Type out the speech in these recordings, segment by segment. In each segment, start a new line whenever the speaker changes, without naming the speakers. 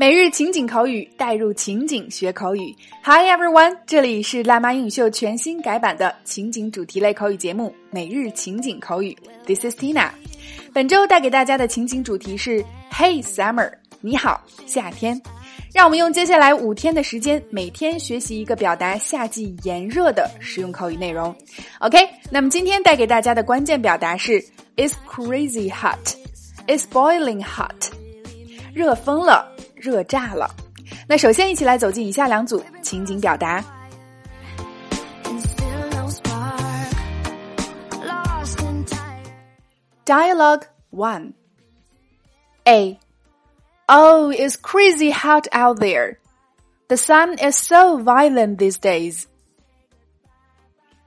每日情景口语，带入情景学口语。Hi everyone，这里是辣妈英语秀全新改版的情景主题类口语节目《每日情景口语》。This is Tina。本周带给大家的情景主题是 Hey Summer，你好，夏天。让我们用接下来五天的时间，每天学习一个表达夏季炎热的实用口语内容。OK，那么今天带给大家的关键表达是 It's crazy hot，It's boiling hot，热疯了，热炸了。那首先一起来走进以下两组情景表达。Dialogue one A Oh, it's crazy hot out there. The sun is so violent these days.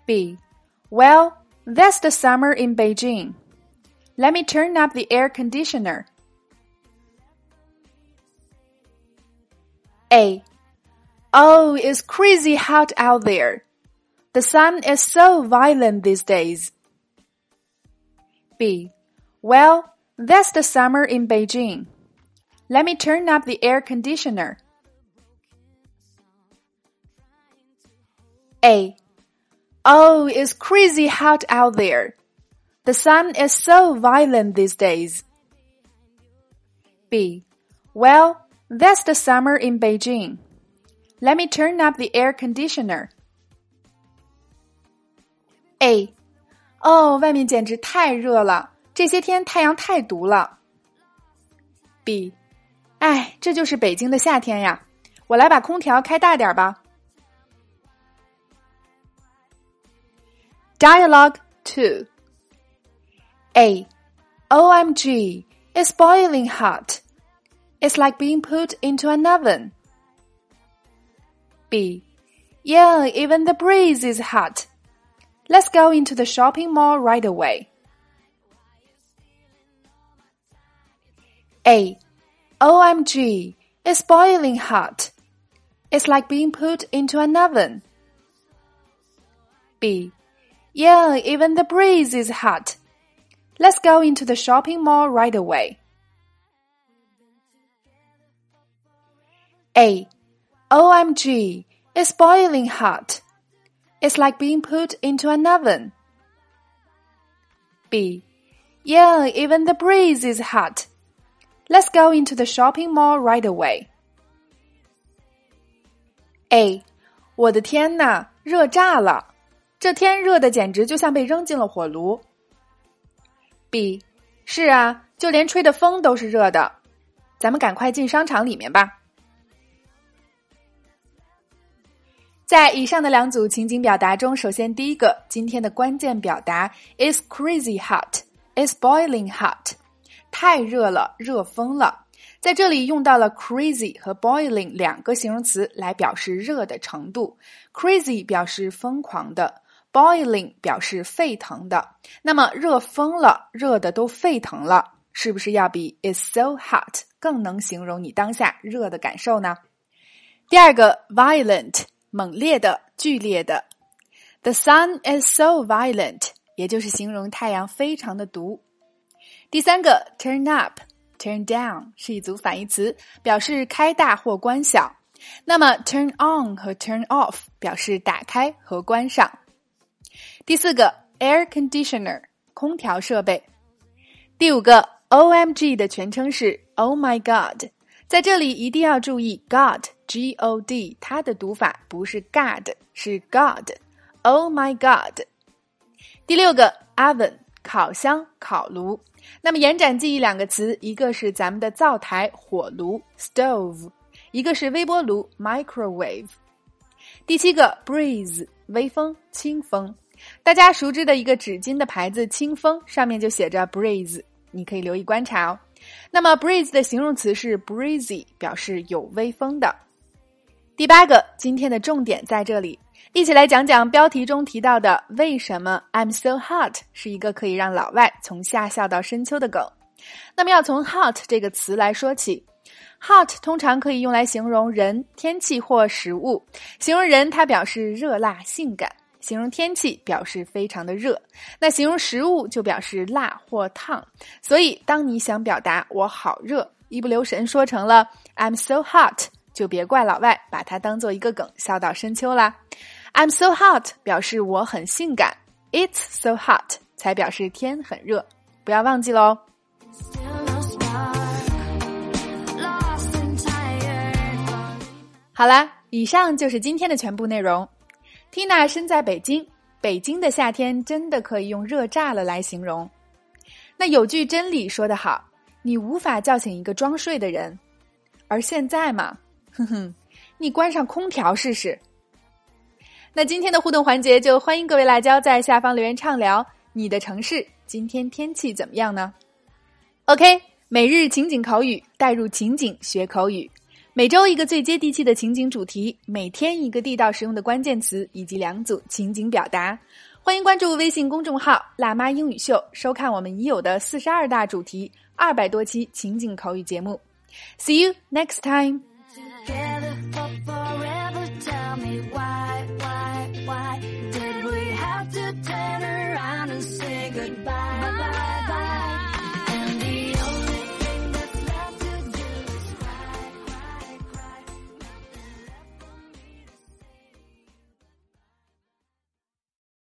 B. Well, that's the summer in Beijing. Let me turn up the air conditioner. A. Oh, it's crazy hot out there. The sun is so violent these days. B. Well, that's the summer in Beijing. Let me turn up the air conditioner. A. Oh, it's crazy hot out there. The sun is so violent these days. B. Well, that's the summer in Beijing. Let me turn up the air conditioner. A. 哦，外面简直太热了，这些天太阳太毒了。B. 哎，这就是北京的夏天呀！我来把空调开大点吧。Dialogue two. A. OMG, it's boiling hot. It's like being put into an oven. B. Yeah, even the breeze is hot. Let's go into the shopping mall right away. A. OMG, it's boiling hot. It's like being put into an oven. B. Yeah, even the breeze is hot. Let's go into the shopping mall right away. A. OMG, it's boiling hot. It's like being put into an oven. B. Yeah, even the breeze is hot. Let's go into the shopping mall right away. A. 我的天呐，热炸了！这天热的简直就像被扔进了火炉。B. 是啊，就连吹的风都是热的。咱们赶快进商场里面吧。 在以上的两组情景表达中，首先第一个，今天的关键表达 is crazy hot, is boiling hot。太热了，热疯了。在这里用到了 crazy 和 boiling 两个形容词来表示热的程度。crazy 表示疯狂的，boiling 表示沸腾的。那么热疯了，热的都沸腾了，是不是要比 is so hot 更能形容你当下热的感受呢？第二个 violent 猛烈的、剧烈的。The sun is so violent，也就是形容太阳非常的毒。第三个 turn up、turn down 是一组反义词，表示开大或关小。那么 turn on 和 turn off 表示打开和关上。第四个 air conditioner 空调设备。第五个 OMG 的全称是 Oh my God，在这里一定要注意 God G O D 它的读法不是 God 是 God。Oh my God。第六个 oven 烤箱、烤炉。那么延展记忆两个词，一个是咱们的灶台火炉 stove，一个是微波炉 microwave。第七个 breeze 微风、清风，大家熟知的一个纸巾的牌子清风上面就写着 breeze，你可以留意观察哦。那么 breeze 的形容词是 breezy，表示有微风的。第八个，今天的重点在这里。一起来讲讲标题中提到的为什么 I'm so hot 是一个可以让老外从夏笑到深秋的梗。那么要从 hot 这个词来说起，hot 通常可以用来形容人、天气或食物。形容人，它表示热辣性感；形容天气，表示非常的热。那形容食物就表示辣或烫。所以，当你想表达我好热，一不留神说成了 "I'm so hot"，就别怪老外把它当做一个梗笑到深秋啦。"I'm so hot" 表示我很性感，"It's so hot" 才表示天很热，不要忘记喽。好啦，以上就是今天的全部内容。Tina 身在北京，北京的夏天真的可以用热炸了来形容。那有句真理说得好，你无法叫醒一个装睡的人，而现在嘛，哼哼，你关上空调试试。那今天的互动环节就欢迎各位辣椒在下方留言畅聊，你的城市今天天气怎么样呢？OK，每日情景口语，带入情景学口语。每周一个最接地气的情景主题，每天一个地道实用的关键词以及两组情景表达。欢迎关注微信公众号“辣妈英语秀”，收看我们已有的四十二大主题、二百多期情景口语节目。See you next time. together.